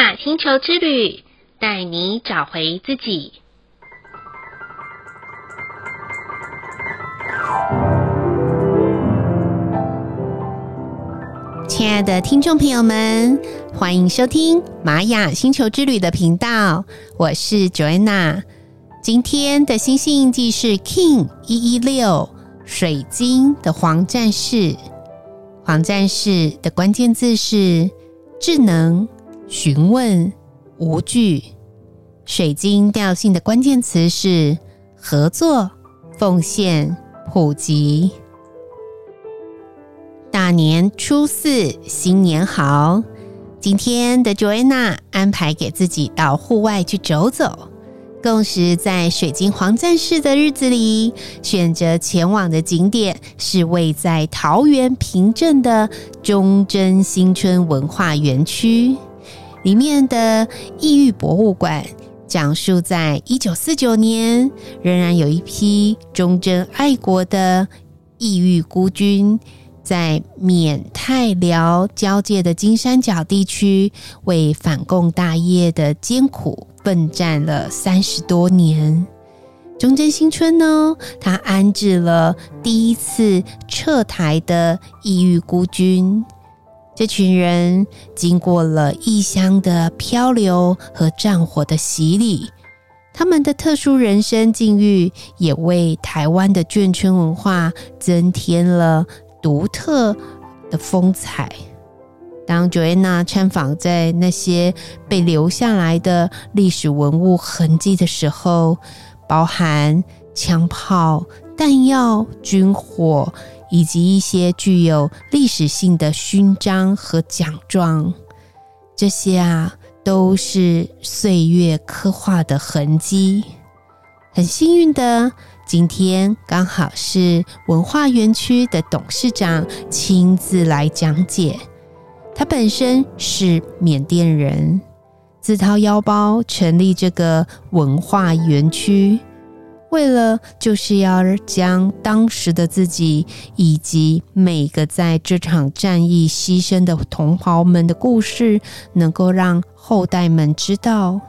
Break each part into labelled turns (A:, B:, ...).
A: 雅星球之旅，带你找回自己。
B: 亲爱的听众朋友们，欢迎收听玛雅星球之旅的频道，我是 Joanna。今天的星星印记是 King 一一六水晶的黄战士。黄战士的关键字是智能、询问、无惧。水晶调性的关键词是合作、奉献、普及。大年初四，新年好！今天的 Joanna 安排给自己到户外去走走。共识在水晶黄战士的日子里，选择前往的景点是位在桃园平镇的忠贞新村文化园区。里面的异域博物馆讲述在一九四九年，仍然有一批忠贞爱国的异域孤军，在缅泰寮交界的金三角地区，为反共大业的艰苦。奋战了三十多年，忠贞新村呢，他安置了第一次撤台的异域孤军。这群人经过了异乡的漂流和战火的洗礼，他们的特殊人生境遇，也为台湾的眷村文化增添了独特的风采。当 Joanna 参访在那些被留下来的历史文物痕迹的时候，包含枪炮、弹药、军火，以及一些具有历史性的勋章和奖状，这些啊都是岁月刻画的痕迹。很幸运的，今天刚好是文化园区的董事长亲自来讲解。他本身是缅甸人，自掏腰包成立这个文化园区，为了就是要将当时的自己以及每个在这场战役牺牲的同胞们的故事，能够让后代们知道。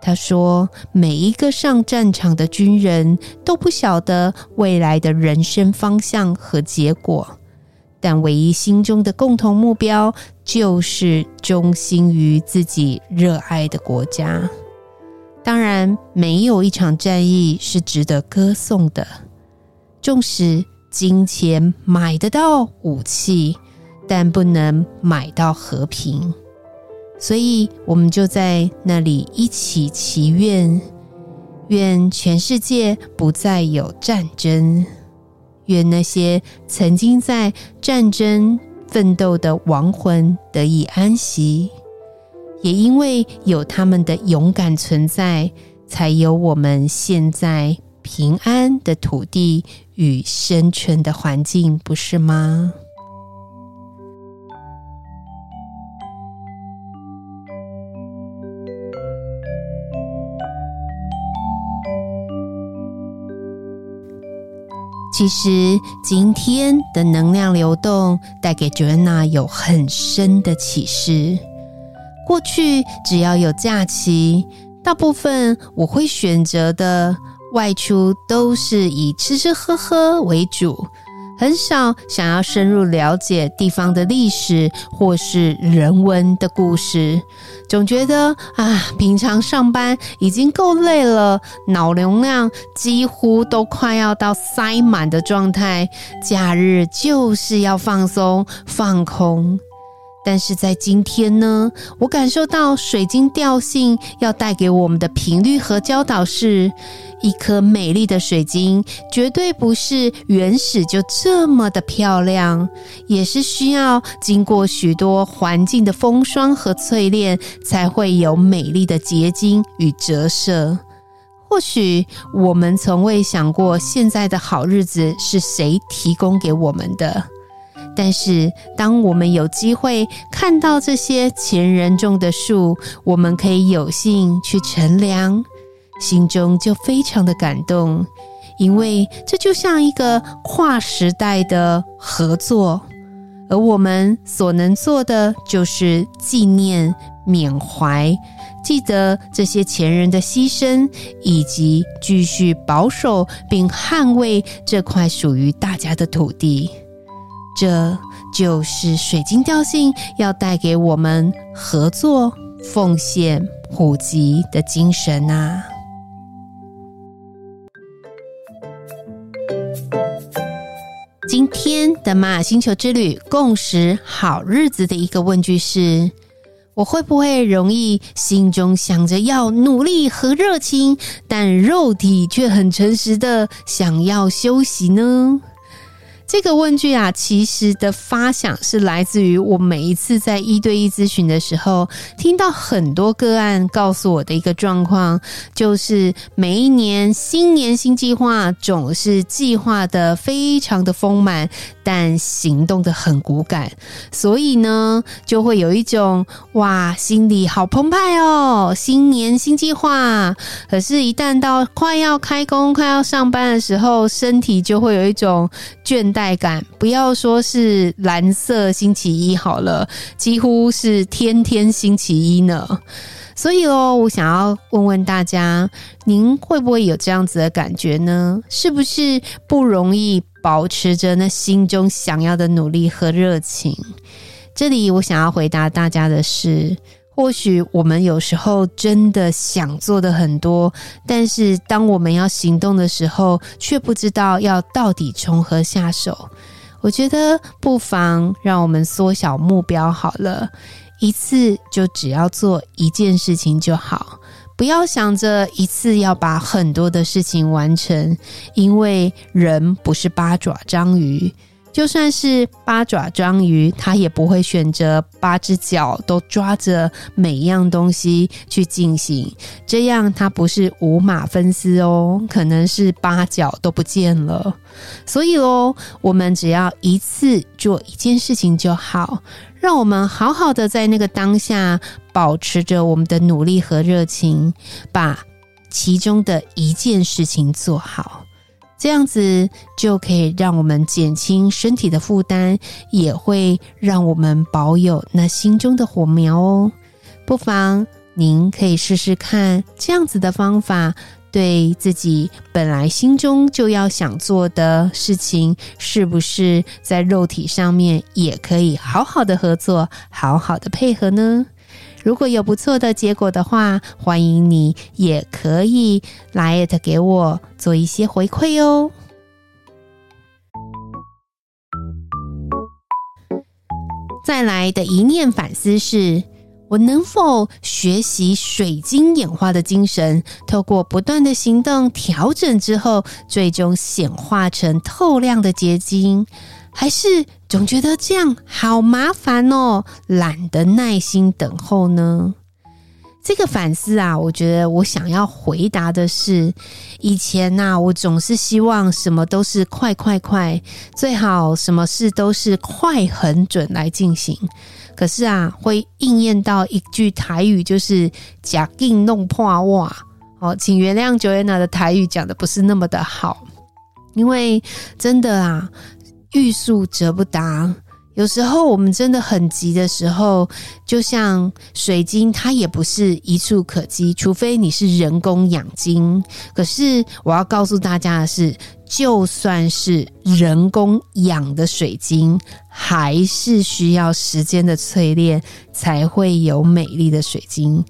B: 他说：“每一个上战场的军人都不晓得未来的人生方向和结果。”但唯一心中的共同目标，就是忠心于自己热爱的国家。当然，没有一场战役是值得歌颂的。纵使金钱买得到武器，但不能买到和平。所以，我们就在那里一起祈愿，愿全世界不再有战争。愿那些曾经在战争奋斗的亡魂得以安息，也因为有他们的勇敢存在，才有我们现在平安的土地与生存的环境，不是吗？其实今天的能量流动带给 Joanna 有很深的启示。过去只要有假期，大部分我会选择的外出都是以吃吃喝喝为主。很少想要深入了解地方的历史或是人文的故事，总觉得啊，平常上班已经够累了，脑容量几乎都快要到塞满的状态，假日就是要放松放空。但是在今天呢，我感受到水晶调性要带给我们的频率和教导是：一颗美丽的水晶绝对不是原始就这么的漂亮，也是需要经过许多环境的风霜和淬炼，才会有美丽的结晶与折射。或许我们从未想过，现在的好日子是谁提供给我们的。但是，当我们有机会看到这些前人种的树，我们可以有幸去乘凉，心中就非常的感动，因为这就像一个跨时代的合作，而我们所能做的就是纪念缅怀，记得这些前人的牺牲，以及继续保守并捍卫这块属于大家的土地。这就是水晶调性要带给我们合作、奉献、普及的精神啊！今天的玛雅星球之旅共识好日子的一个问句是：我会不会容易心中想着要努力和热情，但肉体却很诚实的想要休息呢？这个问句啊，其实的发想是来自于我每一次在一对一咨询的时候，听到很多个案告诉我的一个状况，就是每一年新年新计划总是计划的非常的丰满，但行动的很骨感，所以呢，就会有一种哇，心里好澎湃哦，新年新计划，可是，一旦到快要开工、快要上班的时候，身体就会有一种倦怠感，不要说是蓝色星期一好了，几乎是天天星期一呢。所以哦，我想要问问大家，您会不会有这样子的感觉呢？是不是不容易保持着那心中想要的努力和热情？这里我想要回答大家的是。或许我们有时候真的想做的很多，但是当我们要行动的时候，却不知道要到底从何下手。我觉得不妨让我们缩小目标好了，一次就只要做一件事情就好，不要想着一次要把很多的事情完成，因为人不是八爪章鱼。就算是八爪章鱼，它也不会选择八只脚都抓着每一样东西去进行，这样它不是五马分尸哦，可能是八脚都不见了。所以哦，我们只要一次做一件事情就好，让我们好好的在那个当下保持着我们的努力和热情，把其中的一件事情做好。这样子就可以让我们减轻身体的负担，也会让我们保有那心中的火苗哦。不妨您可以试试看这样子的方法，对自己本来心中就要想做的事情，是不是在肉体上面也可以好好的合作，好好的配合呢？如果有不错的结果的话，欢迎你也可以来给我做一些回馈哦。再来的一念反思是：我能否学习水晶演化的精神，透过不断的行动调整之后，最终显化成透亮的结晶？还是总觉得这样好麻烦哦，懒得耐心等候呢？这个反思啊，我觉得我想要回答的是，以前呐、啊，我总是希望什么都是快快快，最好什么事都是快、很、准来进行。可是啊，会应验到一句台语，就是“呷紧弄破碗”。哦，请原谅 Joanna 的台语讲的不是那么的好，因为真的啊。欲速则不达，有时候我们真的很急的时候，就像水晶，它也不是一触可及，除非你是人工养晶。可是我要告诉大家的是，就算是人工养的水晶，还是需要时间的淬炼才会有美丽的水晶。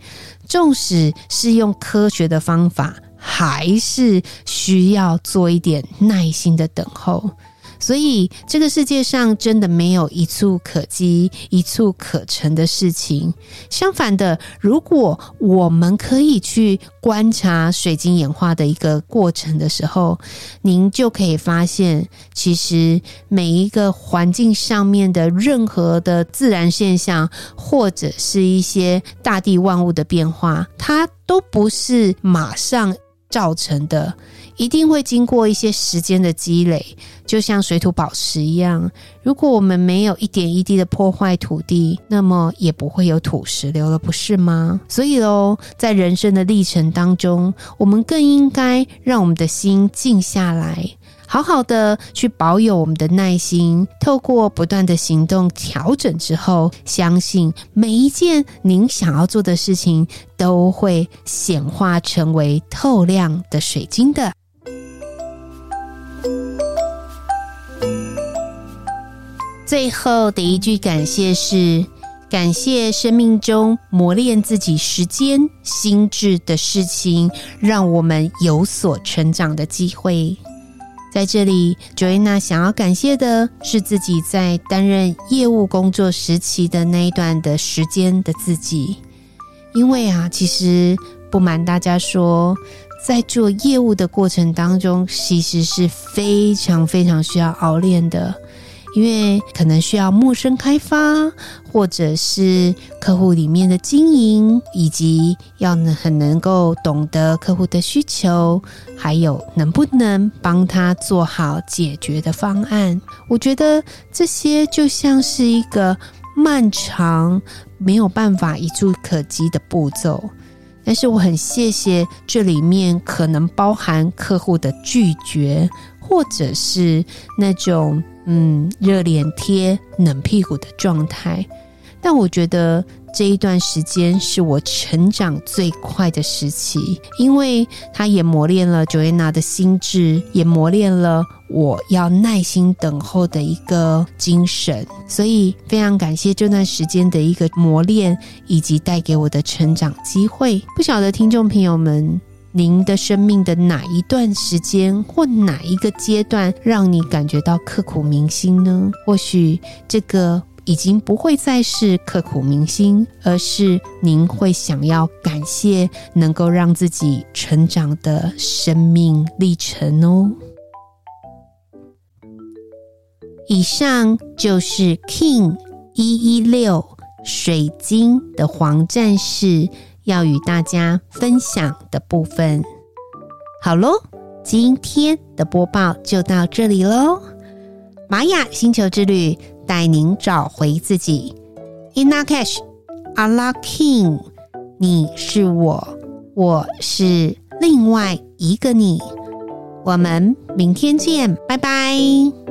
B: 纵使是用科学的方法，还是需要做一点耐心的等候。所以，这个世界上真的没有一蹴可及、一蹴可成的事情。相反的，如果我们可以去观察水晶演化的一个过程的时候，您就可以发现，其实每一个环境上面的任何的自然现象，或者是一些大地万物的变化，它都不是马上造成的。一定会经过一些时间的积累，就像水土保持一样。如果我们没有一点一滴的破坏土地，那么也不会有土石流了，不是吗？所以喽，在人生的历程当中，我们更应该让我们的心静下来。好好的去保有我们的耐心，透过不断的行动调整之后，相信每一件您想要做的事情都会显化成为透亮的水晶的。最后的一句感谢是：感谢生命中磨练自己时间、心智的事情，让我们有所成长的机会。在这里，Joanna 想要感谢的是自己在担任业务工作时期的那一段的时间的自己，因为啊，其实不瞒大家说，在做业务的过程当中，其实是非常非常需要熬练的。因为可能需要陌生开发，或者是客户里面的经营，以及要能很能够懂得客户的需求，还有能不能帮他做好解决的方案。我觉得这些就像是一个漫长、没有办法一触可及的步骤。但是我很谢谢这里面可能包含客户的拒绝，或者是那种。嗯，热脸贴冷屁股的状态，但我觉得这一段时间是我成长最快的时期，因为它也磨练了 Joanna 的心智，也磨练了我要耐心等候的一个精神，所以非常感谢这段时间的一个磨练，以及带给我的成长机会。不晓得听众朋友们。您的生命的哪一段时间或哪一个阶段让你感觉到刻骨铭心呢？或许这个已经不会再是刻骨铭心，而是您会想要感谢能够让自己成长的生命历程哦。以上就是 King 一一六水晶的黄战士。要与大家分享的部分，好喽，今天的播报就到这里喽。玛雅星球之旅带您找回自己 Ina Cash, Allah King，你是我，我是另外一个你，我们明天见，拜拜。